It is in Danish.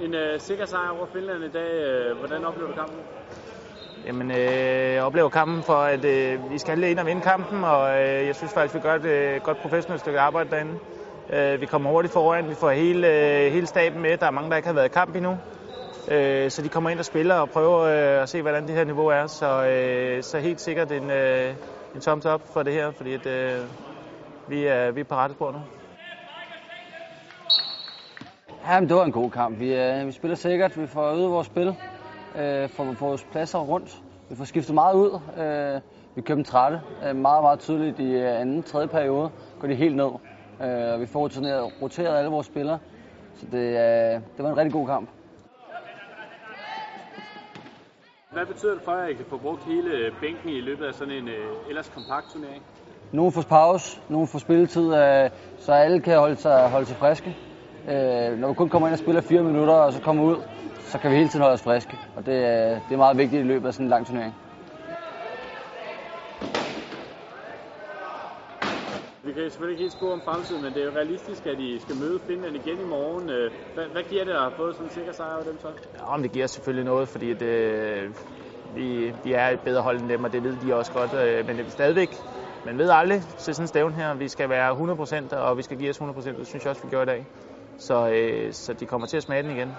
En øh, sikker sejr over Finland i dag. Øh, hvordan oplever du kampen? Jamen, øh, jeg oplever kampen for, at øh, vi skal ind og vinde kampen, og øh, jeg synes faktisk, vi gør et øh, godt professionelt stykke arbejde derinde. Øh, vi kommer hurtigt foran, vi får hele, øh, hele staben med. Der er mange, der ikke har været i kamp endnu. Øh, så de kommer ind og spiller og prøver øh, at se, hvordan det her niveau er. Så, øh, så helt sikkert en, øh, en thumbs up for det her, fordi at, øh, vi, er, vi er på rette spor nu. Ja, men det var en god kamp. Vi, øh, vi spiller sikkert, vi får øget vores spil, øh, får vores pladser rundt. Vi får skiftet meget ud. Øh, vi kører dem trætte. Øh, meget, meget tydeligt i øh, anden, tredje periode går de helt ned. Øh, vi får roteret, roteret alle vores spillere. Så det, øh, det var en rigtig god kamp. Hvad betyder det for jer, at I kan få brugt hele bænken i løbet af sådan en øh, ellers kompakt turnering? Nogle får pause, nogle får spilletid, øh, så alle kan holde sig, holde sig friske. Øh, når vi kun kommer ind og spiller fire minutter, og så kommer ud, så kan vi hele tiden holde os friske. Og det, det er meget vigtigt i løbet af sådan en lang turnering. Vi kan selvfølgelig ikke helt spå om fremtiden, men det er jo realistisk, at I skal møde Finland igen i morgen. Øh, Hvad, hvad giver det at have fået sådan en sikker sejr over dem så? Ja, men det giver selvfølgelig noget, fordi det, vi, vi er et bedre hold end dem, og det ved de også godt. Øh, men det er stadigvæk, man ved aldrig til sådan en stævn her, vi skal være 100%, og vi skal give os 100%, det synes jeg også, vi gør i dag. Så, øh, så de kommer til at smage den igen.